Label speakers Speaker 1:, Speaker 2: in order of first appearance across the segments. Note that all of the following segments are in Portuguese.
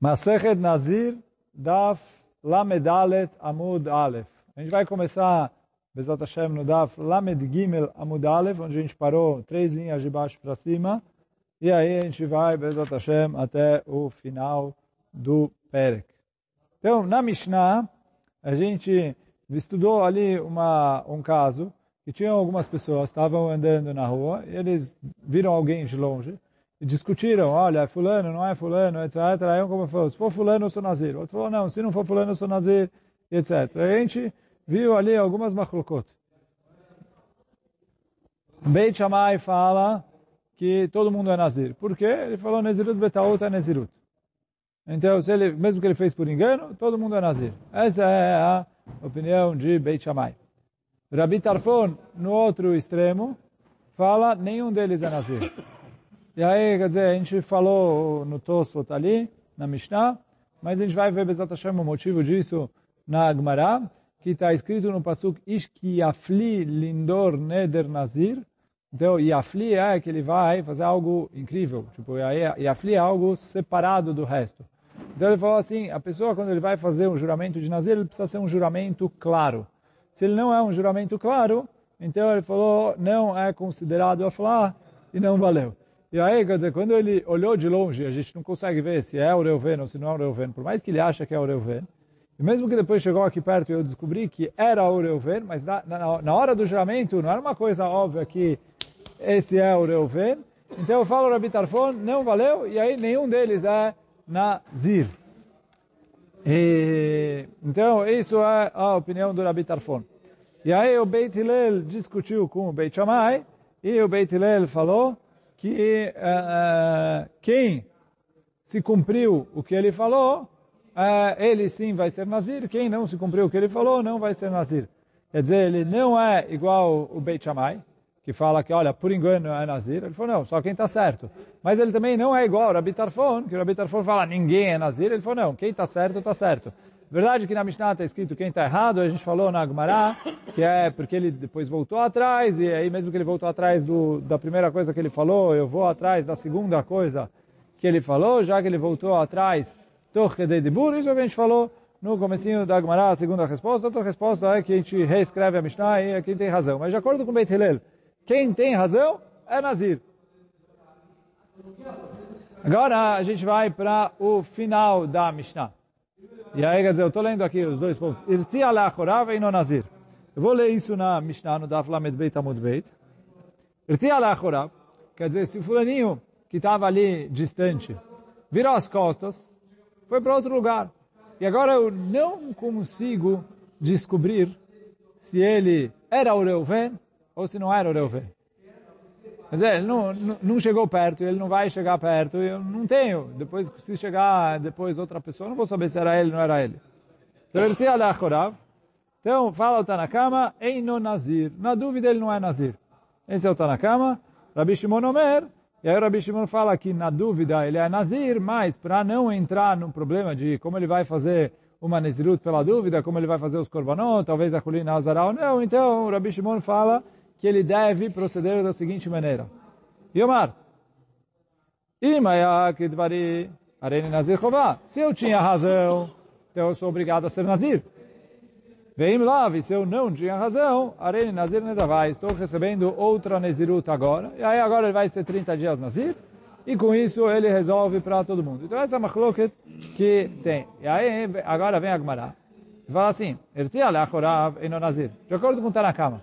Speaker 1: Masechet Nazir, Daf Lamedalet Amud Aleph. A gente vai começar, Bezat Hashem, no Daf Lamed Gimel Amud Aleph, onde a gente parou três linhas de baixo para cima. E aí a gente vai, Bezat Hashem, até o final do Perek. Então, na Mishnah, a gente estudou ali uma, um caso que tinham algumas pessoas, estavam andando na rua, e eles viram alguém de longe, discutiram, olha, é fulano, não é fulano, etc. Aí um como falou, se for fulano, eu sou nazir. Outro falou, não, se não for fulano, eu sou nazir, etc. A gente viu ali algumas machlokot. Beit Shammai fala que todo mundo é nazir. Por quê? Ele falou, nezirut betaut é nezirut. Então, se ele, mesmo que ele fez por engano, todo mundo é nazir. Essa é a opinião de Beit Shammai. Rabi Tarfon, no outro extremo, fala, nenhum deles é nazir. E aí, quer dizer, a gente falou no Tosfot ali, na Mishnah, mas a gente vai ver Bezat Hashem o motivo disso na Gemara, que está escrito no Pasuk, Ishki Yafli Lindor Neder Nazir. Então, Yafli é que ele vai fazer algo incrível. Tipo, Yafli é algo separado do resto. Então ele falou assim, a pessoa quando ele vai fazer um juramento de Nazir, ele precisa ser um juramento claro. Se ele não é um juramento claro, então ele falou, não é considerado a falar e não valeu. E aí, quer dizer, quando ele olhou de longe, a gente não consegue ver se é o Reuven ou se não é o Reuven, por mais que ele acha que é o Reuven. E mesmo que depois chegou aqui perto e eu descobri que era o Reuven, mas na, na, na, hora do juramento não era uma coisa óbvia que esse é o Reuven. Então eu falo Rabi Tarfon, não valeu, e aí nenhum deles é Nazir. E, então isso é a opinião do Rabi Tarfon. E aí o Beit Hillel discutiu com o Beit Shammai, e o Beit Hillel falou que uh, quem se cumpriu o que ele falou, uh, ele sim vai ser Nazir. Quem não se cumpriu o que ele falou, não vai ser Nazir. Quer dizer, ele não é igual o Beit Shammai, que fala que, olha, por engano é Nazir. Ele falou, não, só quem está certo. Mas ele também não é igual o Rabi Tarfon, que o Rabi Tarfon fala, ninguém é Nazir. Ele falou, não, quem está certo, está certo. Verdade que na Mishnah está escrito quem está errado, a gente falou na Agmará, que é porque ele depois voltou atrás, e aí mesmo que ele voltou atrás do, da primeira coisa que ele falou, eu vou atrás da segunda coisa que ele falou, já que ele voltou atrás, Torre de Bur, isso que a gente falou no comecinho da Agmará, a segunda resposta, outra resposta é que a gente reescreve a Mishnah e é quem tem razão. Mas de acordo com Beit Hillel, quem tem razão é Nazir. Agora a gente vai para o final da Mishnah. E aí, quer dizer, eu estou lendo aqui os dois pontos. Irti alachorav e nazir. Eu vou ler isso na Mishnah, no Daf Lamed Beit Amud Beit. Irti alachorav, quer dizer, se o fulaninho que estava ali distante virou as costas, foi para outro lugar. E agora eu não consigo descobrir se ele era o Reuven ou se não era o Reuven. Quer dizer, ele não, não chegou perto, ele não vai chegar perto, eu não tenho. Depois, se chegar depois outra pessoa, não vou saber se era ele ou não era ele. Então, fala o Tanakama, em no Nazir. Na dúvida, ele não é Nazir. Esse é o Tanakama. Rabi Shimon Omer, e aí o Rabi Shimon fala que na dúvida ele é Nazir, mas para não entrar no problema de como ele vai fazer uma Nezirut pela dúvida, como ele vai fazer os Korbanot, talvez a colina Azará ou não, então o Rabi Shimon fala que ele deve proceder da seguinte maneira. Yomar, Nazir Chová. Se eu tinha razão, então eu sou obrigado a ser Nazir. Vem lá, se eu não tinha razão, Arene Nazir Nedavai. Estou recebendo outra Nezirut agora. E aí agora ele vai ser 30 dias Nazir. E com isso ele resolve para todo mundo. Então essa é a machloket que tem. E aí agora vem a Gemara. E fala assim, Ertia leachorav eno Nazir. De acordo com Tanakama.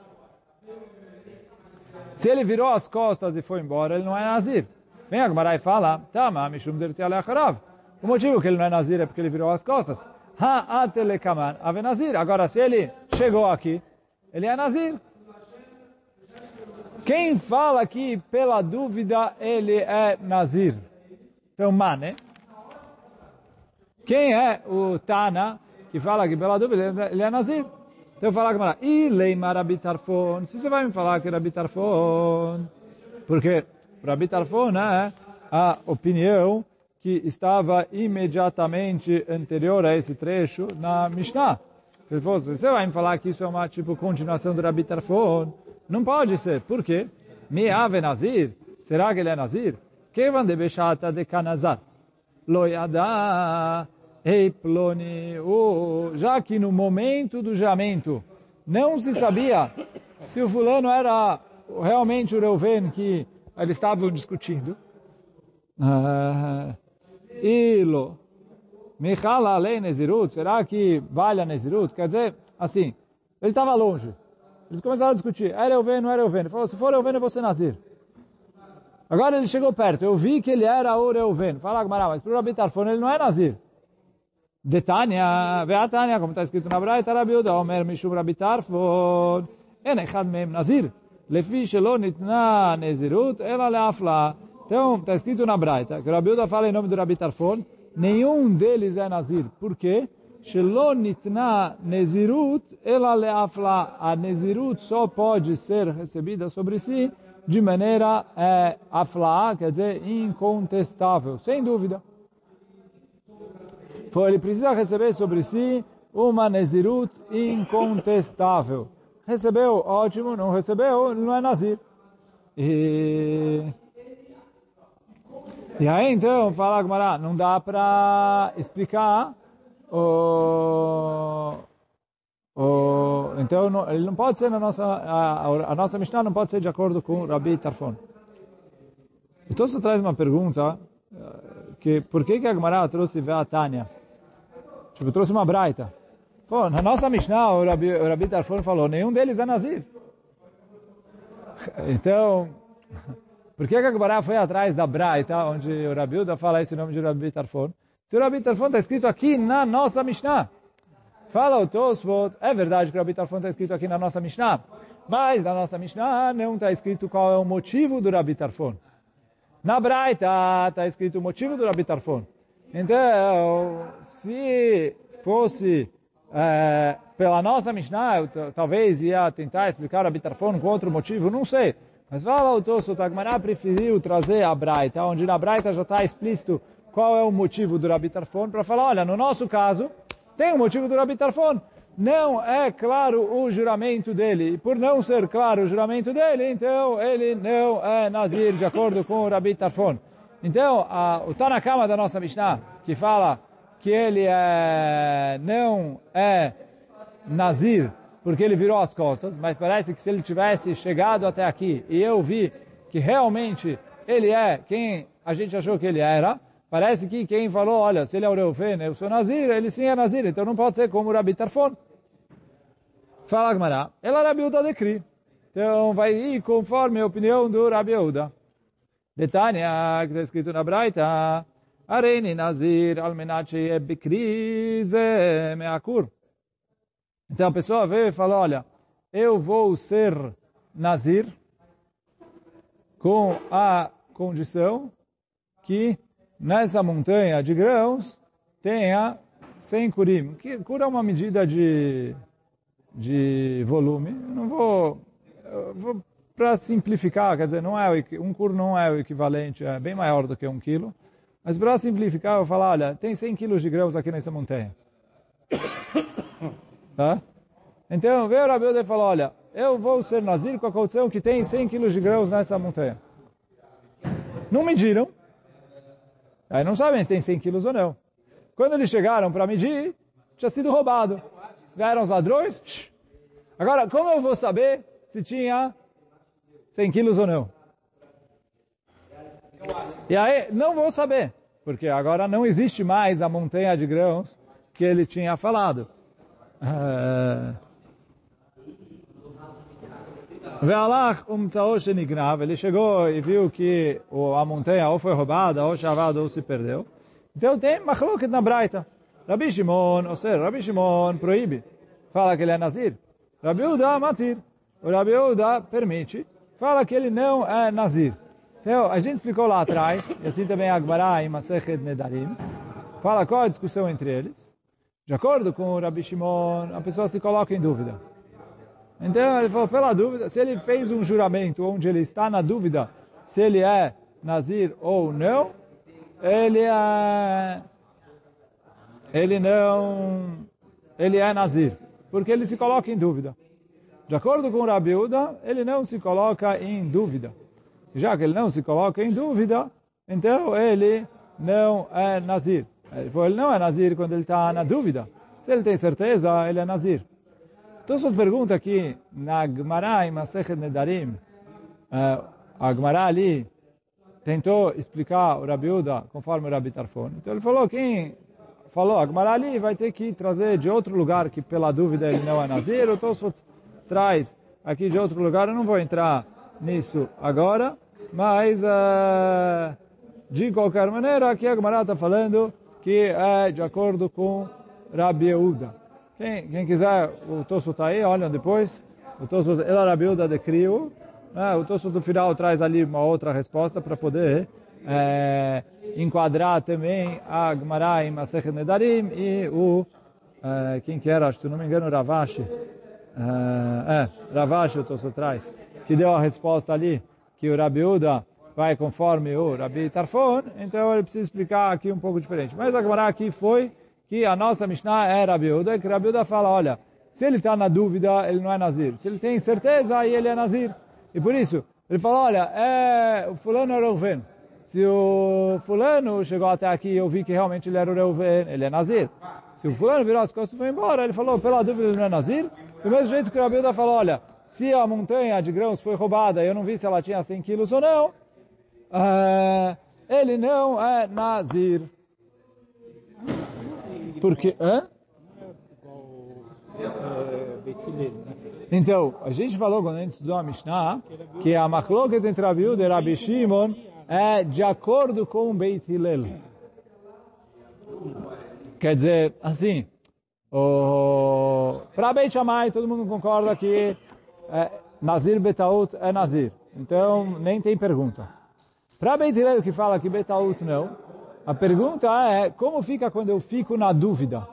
Speaker 1: Se ele virou as costas e foi embora, ele não é Nazir. Vem a Gemara e fala, tá, Mishum O motivo que ele não é Nazir é porque ele virou as costas. Ha Nazir. Agora, se ele chegou aqui, ele é Nazir. Quem fala que pela dúvida ele é Nazir? Então, Mane. Quem é o Tana que fala que pela dúvida ele é Nazir? Então fala Gamara, e leimar Rabitarfon. Se você vai me falar que Rabitarfon, porque Rabitarfon é a opinião que estava imediatamente anterior a esse trecho na Mishnah. Se você vai me falar que isso é uma tipo continuação do Rabitarfon, não pode ser. Por quê? Me ave Nazir. Será que ele é Nazir? Kevan de Bechata de Kanazar. loyada ei ploni, já que no momento do juramento não se sabia se o fulano era realmente o Reuven que eles estavam discutindo. Uh, ilo, Michala lei Nezirut, será que vale a Nezirut? Quer dizer, assim, ele estava longe. Eles começaram a discutir, era Reuven, não era Reuven. Ele falou, se for Reuven, eu vou ser Nazir. Agora ele chegou perto, eu vi que ele era o Reuven. Fala, Gmará, mas para o Rabi Tarfon ele não é Nazir. Detania, Veatania, como está escrito na Braita, Rabi Uda, Omer Mishum Rabi Tarfon, En Echad Mem Nazir. Lefi Shelo Nitna Nezirut, Ela Leafla. Então, está escrito na Braita, que o Rabi Uda fala em nome do Rabi Tarfon, nenhum deles é Nazir. Por quê? Shelo Nitna Nezirut, Ela Leafla. A Nezirut só pode ser recebida sobre si de maneira é, afla, quer dizer, incontestável, sem dúvida. Então ele precisa receber sobre si uma Nezirut incontestável. Recebeu, ótimo, não recebeu, não é Nazir. E, e aí então, fala Gmará, não dá para explicar o, o, então não, ele não pode ser na nossa, a, a, nossa Mishnah não pode ser de acordo com Rabi Tarfon. Então você traz uma pergunta, que por que que a Gemara trouxe Veatania? Tipo, trouxe uma braita. Pô, na nossa Mishnah, o Rabi, o Rabi Tarfon falou, nenhum deles é Nazir. Então, por que, a Gemara foi atrás da braita, onde o Rabi Uda fala esse nome de Rabi Tarfon? Se o Rabi Tarfon está escrito aqui na nossa Mishnah. Fala o Tosfot, é verdade que o Rabi Tarfon está escrito aqui na nossa Mishnah, mas na nossa Mishnah não está escrito qual é o motivo do Rabi Tarfon. Na Braita está escrito o motivo do Rabi Tarfon. Então, se fosse é, pela nossa Mishnah, talvez ia tentar explicar o Abitarfon com outro motivo, não sei. Mas fala o Tosso, Tagmará preferiu trazer a Braita, onde na Braita já está explícito qual é o motivo do Abitarfon, para falar, olha, no nosso caso, tem o um motivo do Abitarfon. Não é claro o juramento dele. E por não ser claro o juramento dele, então ele não é Nazir, de acordo com o Rabi Tarfon. Então, a, o Tanakama da nossa Mishnah, que fala que ele é, não é Nazir, porque ele virou as costas, mas parece que se ele tivesse chegado até aqui e eu vi que realmente ele é quem a gente achou que ele era, parece que quem falou, olha, se ele é o Reufen, eu sou Nazir, ele sim é Nazir, então não pode ser como o Rabi Tarfon. Fala Gmará, ela Rabi Uda decri. Então vai ir conforme a opinião do Rabi Uda. Detania, que está escrito na Braita, Areni Nazir almenat bikrize meakur. Então a pessoa veio e falou, olha, eu vou ser Nazir com a condição que nessa montanha de grãos tenha 100 kurim. Que cura é uma medida de, de volume. Eu não vou, vou para simplificar, quer dizer, não é um cur não é o equivalente, é bem maior do que um quilo. Mas para simplificar, eu falar, olha, tem 100 quilos de grãos aqui nessa montanha. Tá? Então, veio o Rabi e falou, olha, eu vou ser nazir com a condição que tem 100 quilos de grãos nessa montanha. Não mediram. Aí não sabem se tem 100 quilos ou não. Quando eles chegaram para medir, tinha sido roubado. Vieram os ladrões. Agora, como eu vou saber se tinha 100 quilos ou não. E aí, não vou saber, porque agora não existe mais a montanha de grãos que ele tinha falado. Ele chegou e viu que a montanha ou foi roubada, ou chavada, ou se perdeu. Então tem machloket na Braita. Rabi Shimon, ou seja, Rabi Shimon proíbe. Fala que ele é Nazir. Rabi Uda matir. O Rabi Uda permite fala que ele não é Nazir. Então, a gente explicou lá atrás, e assim também Agmará em Masechet Nedarim, fala qual a discussão entre eles. De acordo com o Rabi Shimon, a pessoa se coloca em dúvida. Então, ele falou, pela dúvida, se ele fez um juramento onde ele está na dúvida se ele é Nazir ou não, ele é... Ele não... Ele é Nazir. Porque ele se coloca em dúvida. De acordo com o Rabi Uda, ele não se coloca em dúvida. Já que ele não se coloca em dúvida, então ele não é Nazir. Ele não é Nazir quando ele está na dúvida. Se ele tem certeza, ele é Nazir. Então, só pergunta aqui, na Gemara em Masechet Nedarim, uh, a Gemara ali tentou explicar o Rabi Uda conforme o Rabi Tarfon. Então ele falou, quem falou, a Gemara ali vai ter que trazer de outro lugar que pela dúvida ele não é Nazir, o Tosfot traz aqui de outro lugar, eu não vou entrar nisso agora, mas uh, de qualquer maneira, aqui a Gemara está falando que é de acordo com Rabi Uda. Quem, quem quiser, o Tosfot está aí, olham depois. O Tosfot, ele é Rabi Uda de Crio. Ah, o Tosfot do final traz ali uma outra resposta para poder é, enquadrar também a Gemara em Masechet Nedarim e o, é, quem que era, acho que não me engano, Ravashi. É, é Ravashi o Tosfot traz, que deu a resposta ali, que o Rabi Uda vai conforme o Rabi Tarfon, então ele precisa explicar aqui um pouco diferente. Mas a Gemara aqui foi que a nossa Mishnah é Rabi Uda, que Rabi Uda fala, olha, se ele está na dúvida, ele não é Nazir. Se ele tem certeza, aí ele é Nazir. E por isso, ele fala, olha, é, o fulano é Reuven. Se o fulano chegou até aqui e eu vi que realmente ele era o Reuven, ele é Nazir. Se o fulano virou as costas e foi embora, ele falou, pela dúvida ele não é Nazir. Do mesmo jeito que o Rabi Uda falou, olha, se a montanha de grãos foi roubada eu não vi se ela tinha 100 quilos ou não, uh, ele não é Nazir. Porque, hã? Então, a gente falou quando a gente estudou a Mishnah que a machloket entre Rabi Yehuda e Rabi Shimon é de acordo com o Beit Hillel. Quer dizer, assim, o... para Beit Shammai todo mundo concorda que é, Nazir Betaut é Nazir. Então, nem tem pergunta. Para Beit Hillel que fala que Betaut não, a pergunta é, como fica quando eu fico na dúvida?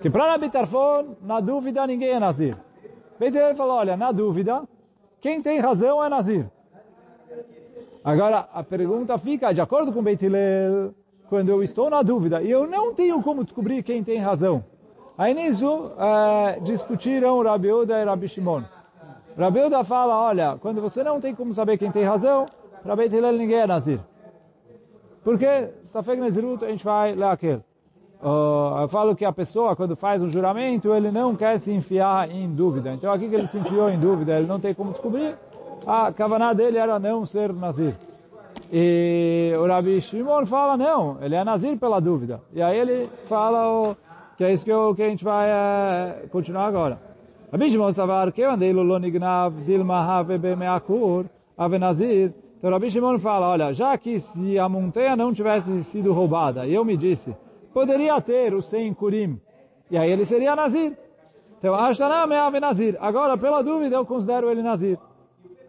Speaker 1: Que para Rabi Tarfon, na dúvida ninguém é Nazir. Beit Hillel falou, olha, na dúvida, quem tem razão é Nazir. Agora, a pergunta fica, de acordo com Beit Hillel, quando eu estou na dúvida e eu não tenho como descobrir quem tem razão. Aí nisso, é, discutiram Rabi Uda e Rabi Shimon. Rabi Uda fala, olha, quando você não tem como saber quem tem razão, para Beit Hillel ninguém é Nazir. Porque, Safek Nezirut, a gente vai ler aquele. Uh, eu falo que a pessoa, quando faz um juramento, ele não quer se enfiar em dúvida. Então, aqui que ele se enfiou em dúvida, ele não tem como descobrir. A kavaná dele era não ser Nazir. E o Rabi Shimon fala, não, ele é Nazir pela dúvida. E aí ele fala o, que é isso que, eu, que a gente vai é, continuar agora. Rabi Shimon Savar, que andei lo nignav dilma have be meakur, ave Nazir, então Rabi Shimon fala, olha, já que se a montanha não tivesse sido roubada, e eu me disse, poderia ter o 100 kurim, e aí ele seria Nazir. Então, Ashtaname ave Nazir. Agora, pela dúvida, eu considero ele Nazir.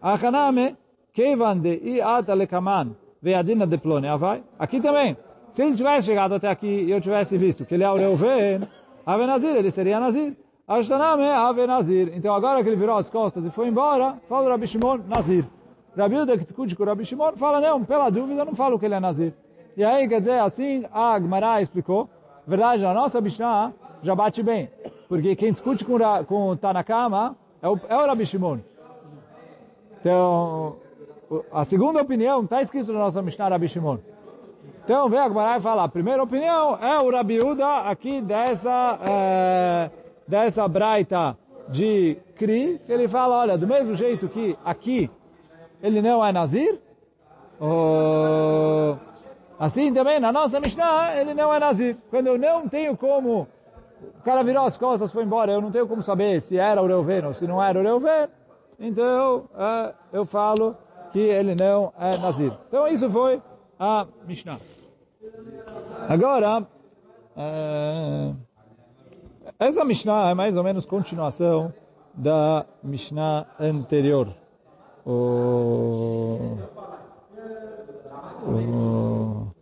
Speaker 1: Achaname, Kevan de i ata lekaman, veadina de plone, avai. Aqui também, se ele tivesse chegado até aqui e eu tivesse visto que ele é o Reuven, ave Nazir, ele seria Nazir. Ashtaname ave Nazir. Então, agora que ele virou as costas e foi embora, fala o Rabi Shimon, Nazir. Rabi Uda que discute com o Rabi Shimon fala, não, pela dúvida, não falo que ele é Nazir. E aí, quer dizer, assim, a Gemara explicou, verdade, a nossa Mishnah já bate bem, porque quem discute com, com Tanakama é o, é o Rabi Shimon. Então, a segunda opinião está escrito na nossa Mishnah Rabi Shimon. Então, vem a Gemara e fala, a primeira opinião é o Rabi Uda aqui dessa, é, dessa braita de Kri, que ele fala, olha, do mesmo jeito que aqui ele não é Nazir? Oh, assim também, na nossa Mishnah, ele não é Nazir. Quando eu não tenho como, o cara virou as costas, foi embora, eu não tenho como saber se era o Reuven ou se não era o Reuven, então uh, eu falo que ele não é Nazir. Então isso foi a Mishnah. Agora, uh, essa Mishnah é mais ou menos continuação da Mishnah anterior o, o,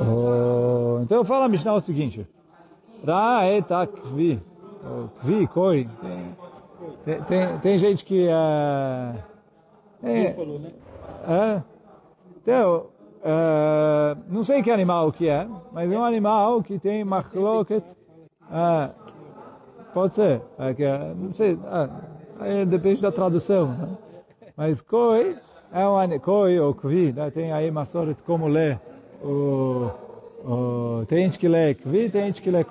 Speaker 1: o, então eu falo a Mishnah o seguinte, Ra eta kvi, kvi, koi, tem, tem, tem gente que é, é, é então, é, não sei que animal que é, mas é um animal que tem machloket, é, Pode ser. É que, não sei, é, depende da tradução. Né? Mas koi é um koi ou kvi, né? tem aí masoret como ler o, tem gente que lê kvi, tem gente que lê.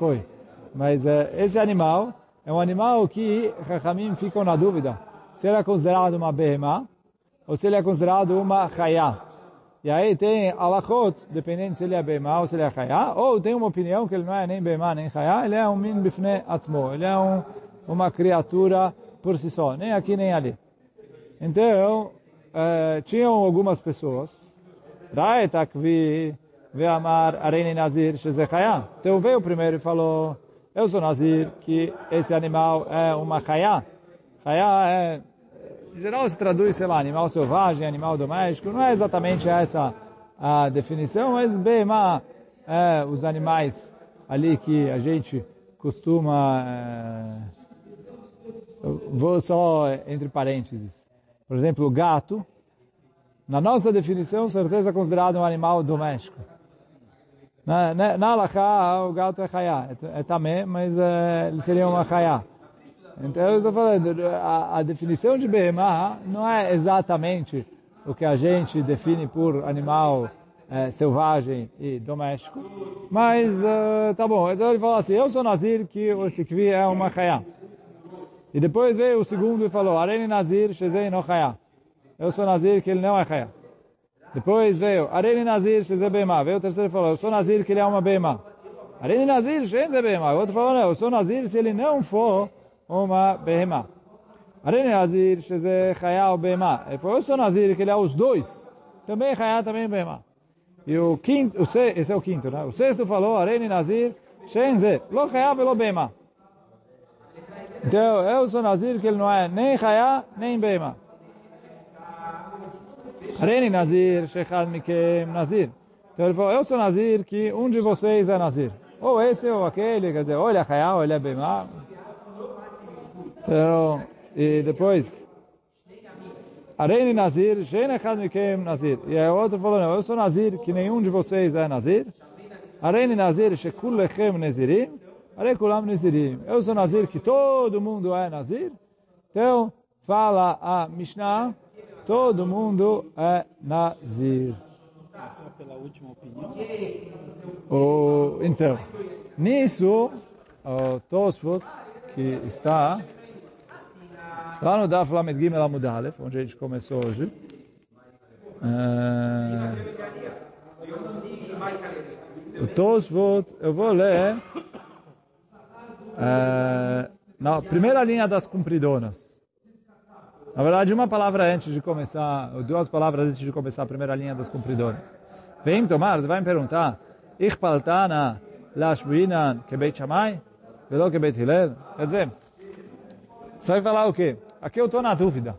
Speaker 1: Mas é, esse animal é um animal que Chachamim ficam na dúvida se ele é considerado uma behemá ou se ele é considerado uma chayá. E aí tem alachot, dependendo se ele é behemá ou se ele é chayá, ou tem uma opinião que ele não é nem behemá nem chayá, ele é um min bifne atzmo, ele é um, uma criatura por si só, nem aqui nem ali. Então, uh, tinham algumas pessoas, Raetak vi Ve'amar Areni Nazir Shezechaya. Então veio primeiro e falou, eu sou Nazir, que esse animal é uma Chaya. Chaya é, em geral se traduz, sei lá, animal selvagem, animal doméstico. Não é exatamente essa a definição, mas Bema é os animais ali que a gente costuma... É, vou só entre parênteses. Por exemplo, o gato, na nossa definição, certeza é considerado um animal doméstico. Na, na, na Alaká, o gato é chayá, é, é tamé, mas é, ele seria uma chayá. Então, eu estou falando, a, a definição de Behemah não é exatamente o que a gente define por animal é, selvagem e doméstico, mas uh, tá bom. Então ele falou assim, eu sou Nazir, que o Sikvi é uma chayá. E depois veio o segundo e falou, Areni Nazir, Shezei no chayá. Eu sou Nazir, que ele não é chayá. Depois veio, Areni Nazir, Shezei Bema. Veio o terceiro e falou, eu sou Nazir, que ele é uma Bema. Areni Nazir, Shezei Bema. O outro falou, não, eu sou Nazir se ele não for uma Bema. Areni Nazir, ou Bema. Ele falou, eu sou Nazir, que ele é os dois. Também chayá, também Bema. E o quinto, o se, esse é o quinto, né? O sexto falou, Areni Nazir, Shenzeh, lo chayá, velo Bema. Então, eu sou Nazir, que ele não é nem Chaya, nem Bema. Areni Nazir, Shechad Mikem Nazir. Então ele falou, eu sou Nazir, que um de vocês é Nazir. Ou esse ou aquele, quer dizer, ou ele é Chaya, ou ele. Então, e depois, Areni Nazir, Shen Echad Mikem Nazir. E aí o outro falou, não, eu sou Nazir, que nenhum de vocês é Nazir. Areni Nazir, Shekul Lechem Nazirim. Arekulam Nazirim. Eu sou Nazir, que todo mundo é Nazir. Então, fala a Mishnah, todo mundo é Nazir.
Speaker 2: Só pela última opinião?
Speaker 1: Oh, então, nisso, o Tosfot, que está lá no Daf Lamed Gimel Amud Aleph, onde a gente começou hoje, uh, o Tosfot, eu vou ler é, na primeira linha das cumpridonas. Na verdade, uma palavra antes de começar, duas palavras antes de começar a primeira linha das cumpridonas. Vem tomar, vai me perguntar, Ich paltana lashbuinan kebeit shamai, velo kebeit hillel? Quer dizer, você vai falar o quê? Aqui eu estou na dúvida.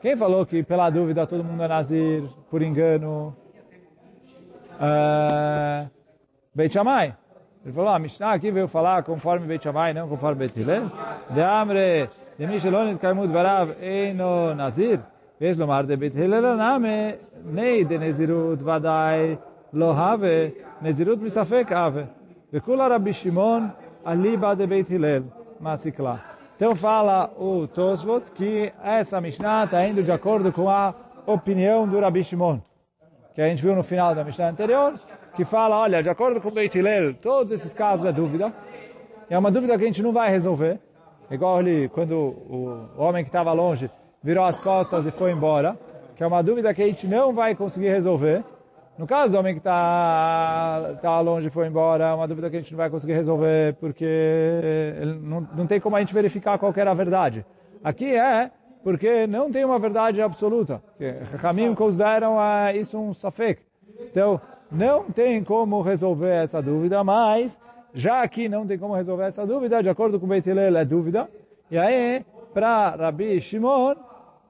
Speaker 1: Quem falou que pela dúvida todo mundo é nazir, por engano? Uh, Beit Shammai. Ele falou, a Mishnah aqui veio falar conforme Beit Shammai, não conforme Beit Hillel. De Amre, de Mishelon Kaimud Varav, Eino Nazir. ויש לומר דבית הלל נאמה, ני דנזירות ודאי לא הווה, נזירות מספק הווה. וכולה רבי שמעון, אליבא דבית הלל, מעסיקלה. Então fala o Tosfot que essa Mishnah está indo de acordo com a opinião do Rabi Shimon, que a gente viu no final da Mishnah anterior, que fala, olha, de acordo com o Beit Hillel, todos esses casos é dúvida. É uma dúvida que a gente não vai resolver. Igual ali, quando o homem que estava longe virou as costas e foi embora. Que é uma dúvida que a gente não vai conseguir resolver. No caso do homem que está tá longe e foi embora, é uma dúvida que a gente não vai conseguir resolver porque não, não tem como a gente verificar qual era a verdade. Aqui é porque não tem uma verdade absoluta. Ramim consideram uh, isso um safek. Então, não tem como resolver essa dúvida, mas já que não tem como resolver essa dúvida, de acordo com o Beit Hillel, é dúvida. E aí, para Rabi Shimon,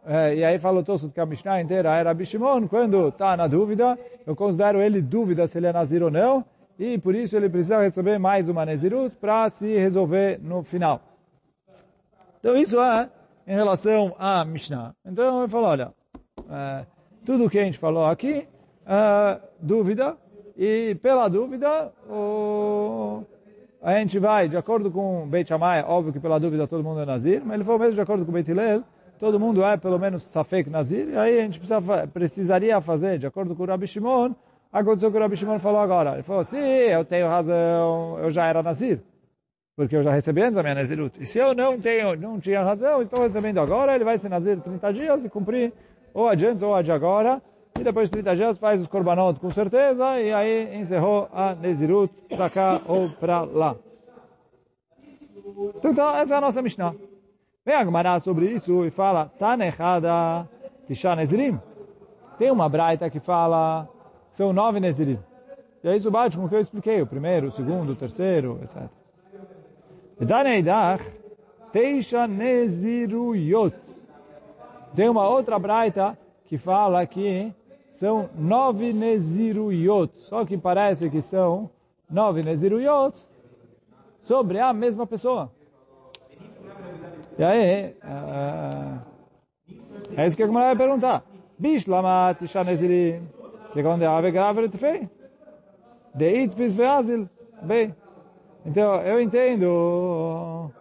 Speaker 1: é, e aí falou todo que a Mishnah inteira é Rabi Shimon, quando está na dúvida, eu considero ele dúvida se ele é Nazir ou não, e por isso ele precisa receber mais uma Nezirut para se resolver no final. Então isso é em relação à Mishnah. Então ele falou, olha, é, tudo que a gente falou aqui uh, dúvida, e pela dúvida, o, a gente vai, de acordo com Beit Shammai, óbvio que pela dúvida todo mundo é Nazir, mas ele falou mesmo de acordo com Beit Hillel, todo mundo é pelo menos Safek Nazir, e aí a gente precisa, precisaria fazer, de acordo com o Rabi Shimon, aconteceu o que o Rabi Shimon falou agora. Ele falou, sim, eu tenho razão, eu já era Nazir, porque eu já recebi antes a minha Nazirut. E se eu não tenho, não tinha razão, estou recebendo agora, ele vai ser Nazir 30 dias e cumprir ou a de antes ou de agora, e depois de 30 dias faz os korbanot com certeza, e aí encerrou a Nezirut para cá ou para lá. Então, essa é a nossa Mishnah. Vem a Gemara sobre isso e fala, Tanechada Tisha Nezirim. Tem uma braita que fala, são nove Nezirim. E aí isso bate com o que eu expliquei, o primeiro, o segundo, o terceiro, etc. Daneidach, Teisha Neziruyot. Tem uma outra braita que fala que são nove Neziruyot. Só que parece que são nove Neziruyot sobre a mesma pessoa. E aí, uh, é isso que a Gemara vai perguntar. Bishlamat isha nezirim. Que quando ave grave fei. Deit pis veazil. Bem. Então, eu entendo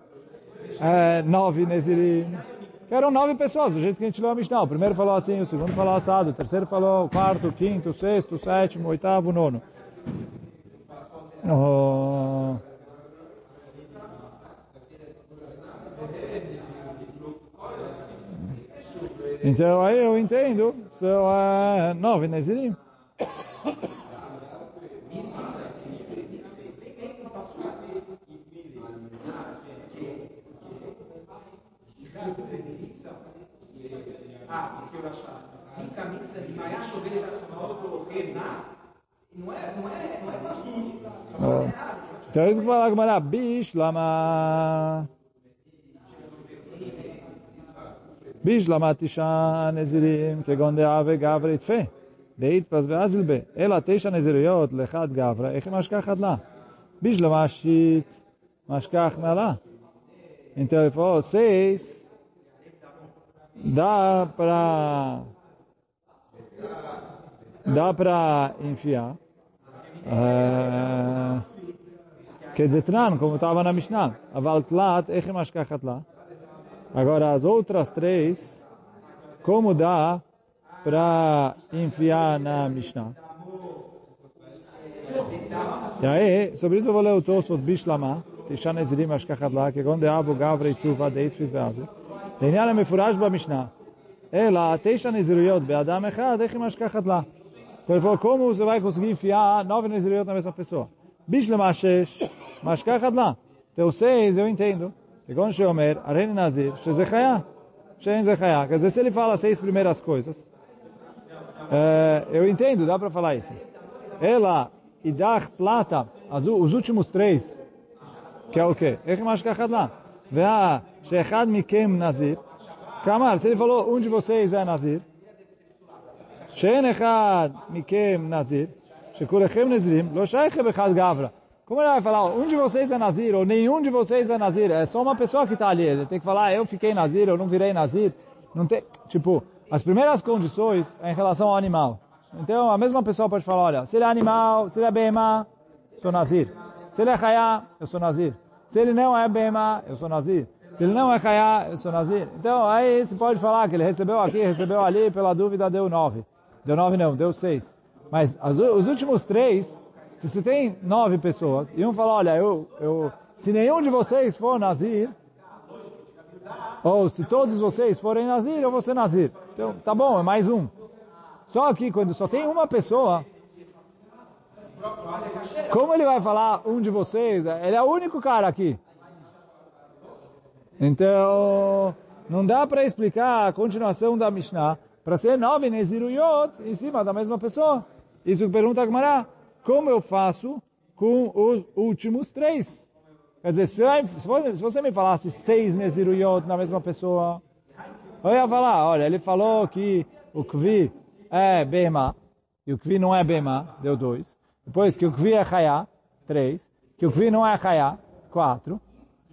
Speaker 1: uh, nove nezirim. Eram nove pessoas, do jeito que a gente leu a Mishnah. O primeiro falou assim, o segundo falou assado, o terceiro falou quarto, quinto, sexto, sétimo, oitavo, nono. Oh. Então aí eu entendo, são uh, nove Nezirim.
Speaker 3: Ah, porque eu achava. Mica mixa de Maiá chover outro não é, não é, não é vazio.
Speaker 1: Então isso que fala Gemara, bicho, lama. בשלמת תשעה נזירים כגון דעה וגברא יתפה. דאיתפס ואזיל בה. אלא תשע נזיריות לחד גברא, איך היא משכח חדלה? בשלמה שיט משכח נעלה. Então ele falou, seis, dá para enfiar. Uh, que detran, como estava na Mishnah. avaltlat tlat, lá. Agora, as outras três, como dá para enfiar na Mishnah? E aí, sobre isso eu vou ler o Tosfot Bishlama, Tishan Ezrim Ashkachat lá, que é é quando é Abu Gavra e Tuva, Deit Fizbeaze. Lenyan é mefuraj ba Mishnah. Ela, Teisha Neziruyot, Beadam Echad, Echimash Kachatla. Então ele falou, como você vai conseguir enfiar nove Neziruyot na mesma pessoa? Bishle Mashesh, Mashkachatla. Então seis, eu entendo. E quando Sheomer, Areni Nazir, Shezechaya, Shein Zechaya. Quer dizer, se ele fala seis primeiras coisas, eu entendo, dá para falar isso. Ela, Idach, Plata, azul, os últimos três, que é o quê? Echimash lá. Vea, Shechad Mikem Nazir, Kamar, se ele falou, um de vocês é Nazir. Shein Mikem Nazir. Shekulechem Nazirim. Loshaichem Echad Gavra. Como ele vai falar, um de vocês é Nazir, ou nenhum de vocês é Nazir. É só uma pessoa que está ali. Ele tem que falar, ah, eu fiquei Nazir, eu não virei Nazir. Não tem, tipo, as primeiras condições é em relação ao animal. Então, a mesma pessoa pode falar, olha, se ele é animal, se ele é behemá, sou Nazir. Se ele é Hayá, eu sou Nazir. Se ele não é behemá, eu sou Nazir. Se ele não é Chaya, eu sou Nazir. Então, aí você pode falar que ele recebeu aqui, recebeu ali, pela dúvida deu nove. Deu nove não, deu seis. Mas as, os últimos três se você tem nove pessoas e um fala, olha, eu, eu, se nenhum de vocês for Nazir, ou se todos vocês forem Nazir, eu vou ser Nazir. Então, tá bom, é mais um. Só que quando só tem uma pessoa, como ele vai falar um de vocês? Ele é o único cara aqui. Então, não dá para explicar a continuação da Mishnah para ser nove Neziruyot em cima da mesma pessoa. Isso que pergunta a como eu faço com os últimos três? Quer dizer, se, você me falasse seis Neziruyot na mesma pessoa, eu ia falar, olha, ele falou que o Kvi é Bema, e o Kvi não é Bema, deu dois. Depois que o Kvi é Chaya, três. Que o Kvi não é Chaya, quatro.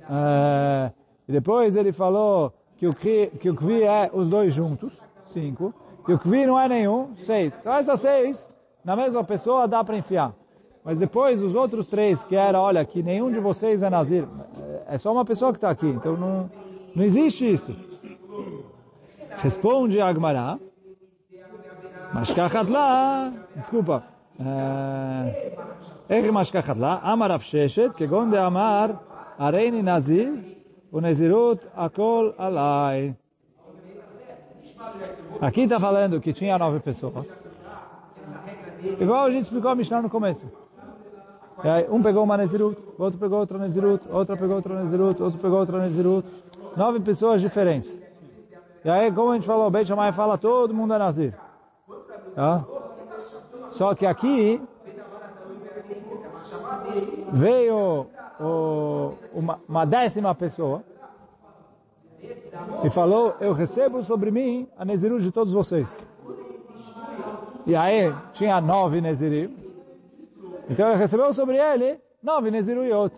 Speaker 1: É, e depois ele falou que o, Kvi, que o Kvi é os dois juntos, cinco. Que o Kvi não é nenhum, seis. Então essas seis na mesma pessoa dá para enfiar. Mas depois os outros três, que era, olha, que nenhum de vocês é Nazir, é só uma pessoa que está aqui, então não, não existe isso. Responde a Agmará. Mashkachat lá. Desculpa. איך משכחת לה? אמר רב ששת, כגון דאמר, הריני נזיר, o Nezirut Akol Alai. Aqui está falando que tinha nove pessoas. Igual a gente explicou a Mishnah no começo. Aí, um pegou uma Nezirut, outro pegou outra Nezirut, outra pegou outra Nezirut, outro pegou outra Nezirut. Nove pessoas diferentes. E aí, como a gente falou, o Beit Shammai fala, todo mundo é Nazir. Tá? Só que aqui veio o, uma, uma décima pessoa e falou, eu recebo sobre mim a Nezirut de todos vocês. E aí tinha nove Nezirim. Então ele recebeu sobre ele nove Neziruyot.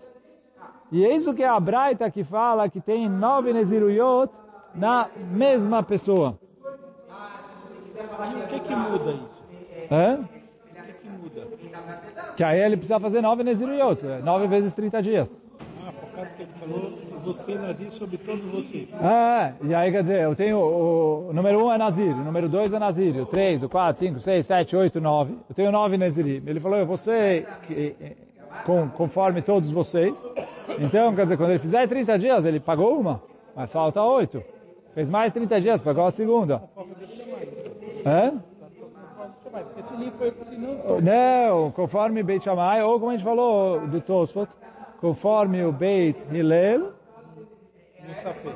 Speaker 1: E é isso que a Braita que fala que tem nove Neziruyot na mesma pessoa.
Speaker 2: E o que que muda isso?
Speaker 1: É?
Speaker 2: O que que muda?
Speaker 1: Que aí ele precisa fazer nove Neziruyot, é, nove vezes 30 dias.
Speaker 2: Ah, por causa que ele falou, você Nazir sobre todos vocês.
Speaker 1: É, e aí quer dizer, eu tenho o, o número um é Nazir, o número dois é Nazir, o três, o quatro, cinco, seis, sete, oito, nove. Eu tenho nove Nazirim. Ele falou, eu vou ser que, com, conforme todos vocês. Então, quer dizer, quando ele fizer 30 dias, ele pagou uma, mas falta oito. Fez mais 30 dias, pagou a segunda. É?
Speaker 2: Se não,
Speaker 1: conforme Beit Shammai, ou como a gente falou do Tosfot, conforme o Beit Hillel,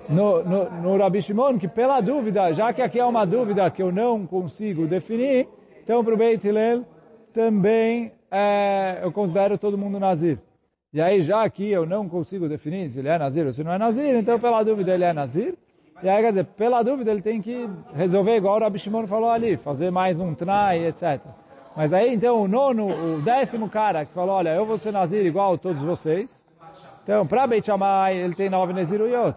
Speaker 1: no, no, no Rabi Shimon, que pela dúvida, já que aqui é uma dúvida que eu não consigo definir, então para o Beit Hillel também é, eu considero todo mundo Nazir. E aí já que eu não consigo definir se ele é Nazir ou se não é Nazir, então pela dúvida ele é Nazir. E aí quer dizer, pela dúvida ele tem que resolver igual o Rabi Shimon falou ali, fazer mais um trai, etc. Mas aí então o nono, o décimo cara que falou, olha, eu vou ser Nazir igual a todos vocês, então, para Beit Shammai, ele tem nove Neziruyot.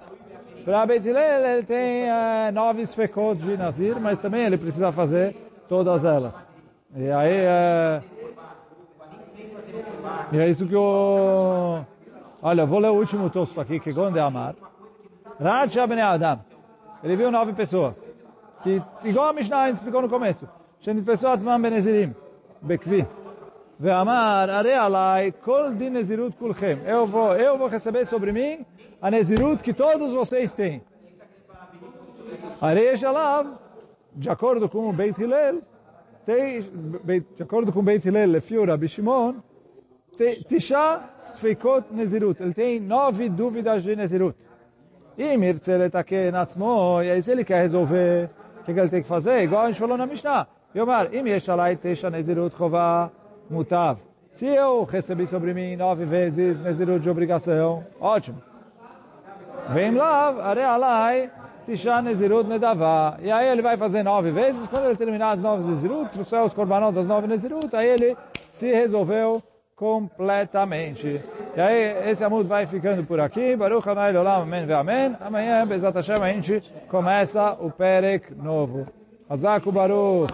Speaker 1: Para Beit Hillel, ele tem eh, nove Sfekot de Nazir, mas também ele precisa fazer todas elas. E aí, eh, e é isso que eu... Olha, vou ler o último texto aqui, que é Gonde Amar. Raja Ben Adam. Ele viu nove pessoas. Que, igual a Mishnah a gente explicou no começo. שנתפסו עצמם בנזירים, בכבי. ואמר, הרי עליי כל דין נזירות כולכם. Eu vou, eu vou receber sobre mim a nezirut que todos vocês têm. Areias Alav, de acordo com o Beit Hillel, tem, de acordo com o Beit Hillel, Lefiu Rabi Shimon, tem Tisha Sfeikot Nezirut. Ele tem nove dúvidas de Nezirut. E e aí se ele quer resolver, o que, que ele tem que fazer? Igual a gente falou na Mishnah. Yomar, im yesh alai tesha nezirut chová mutav. Se eu recebi sobre mim nove vezes nezirut de obrigação, ótimo. Vem lá, are alai tisha nezirut nedavá. E aí ele vai fazer nove vezes, quando ele terminar as nove nezirut, trouxer os korbanot das nove nezirut, aí ele se resolveu completamente. E aí, esse amor vai ficando por aqui. Baruch Hanai Lolam, Amen ve Amen. Amanhã, Bezat Hashem, a gente começa o Perek novo. Azaku Baruch.